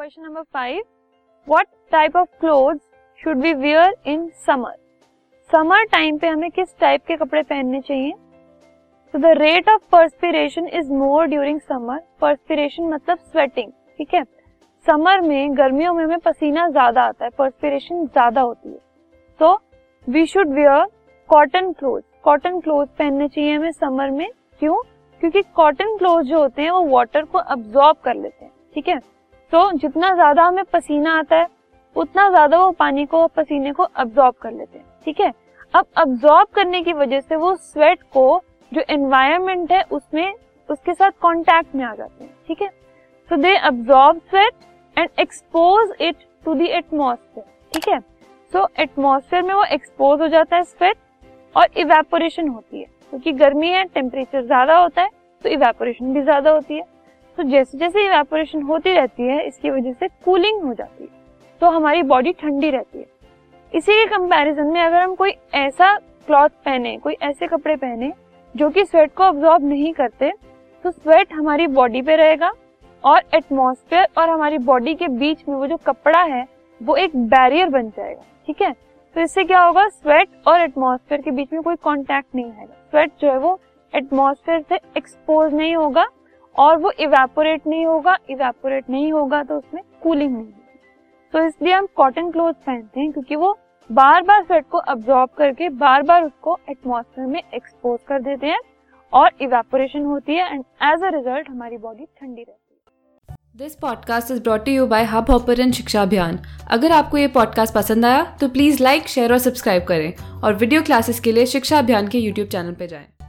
Question number five what type of clothes should we wear in summer summer time पे हमें किस type के कपड़े पहनने चाहिए? तो the rate of perspiration is more during summer perspiration मतलब स्वेटिंग ठीक है? समर में गर्मियों में हमें पसीना ज़्यादा आता है पर्सपिरेशन ज़्यादा होती है। तो we should wear cotton cloth cotton cloth पहनने चाहिए हमें समर में। क्यों? क्योंकि कॉटन क्लोथ जो होते हैं वो वाटर को अब्जॉर्ब कर लेते हैं, ठीक है? तो जितना ज़्यादा हमें पसीना आता है, उतना ज़्यादा वो पानी को, पसीने को अब्जॉर्ब कर लेते हैं, ठीक है? अब अब्जॉर्ब करने की वजह से वो स्वेट को, जो एनवायरमेंट है, उसमें, उसके साथ कांटेक्ट में आ जाते हैं, ठीक है? So they absorb sweat and expose it to the atmosphere ठीक है? सो एटमोसफेयर में वो एक्सपोज हो जाता है स्वेट और इवेपोरेशन होती है, क्योंकि गर्मी है टेम्परेचर ज़्यादा होता है तो इवेपोरेशन भी ज़्यादा होती है। तो जैसे जैसे इवेपोरेशन होती रहती है, इसकी वजह से कूलिंग हो जाती है। तो हमारी बॉडी ठंडी रहती है। इसी के कंपैरिजन में अगर हम कोई ऐसा क्लॉथ पहने, कोई ऐसे कपड़े पहने, जो कि स्वेट को अब्जॉर्ब नहीं करते तो स्वेट हमारी बॉडी पे रहेगा और एटमॉस्फेयर और हमारी बॉडी के बीच में वो जो कपड़ा है, वो एक बैरियर बन जाएगा। ठीक है? तो इससे क्या होगा? स्वेट और एटमॉस्फेयर के बीच में कोई कॉन्टेक्ट नहीं आएगा स्वेट जो है वो एटमॉस्फेयर से एक्सपोज नहीं होगा और वो इवेपोरेट नहीं होगा इवेपोरेट नहीं होगा तो उसमें कूलिंग नहीं होगी। तो इसलिए हम कॉटन क्लोथ पहनते हैं क्योंकि वो बार बार स्वेट को अब्जॉर्ब करके बार बार उसको एटमोसफेयर में एक्सपोज कर देते हैं और इवेपोरेशन होती है एंड एज अ रिज़ल्ट हमारी बॉडी ठंडी रहती है। This podcast is brought you by Hubhopper Shiksha Abhiyan अगर आपको ये पॉडकास्ट पसंद आया तो प्लीज़ लाइक शेयर और सब्सक्राइब करें और वीडियो क्लासेस के लिए शिक्षा अभियान के यूट्यूब चैनल पर जाएँ।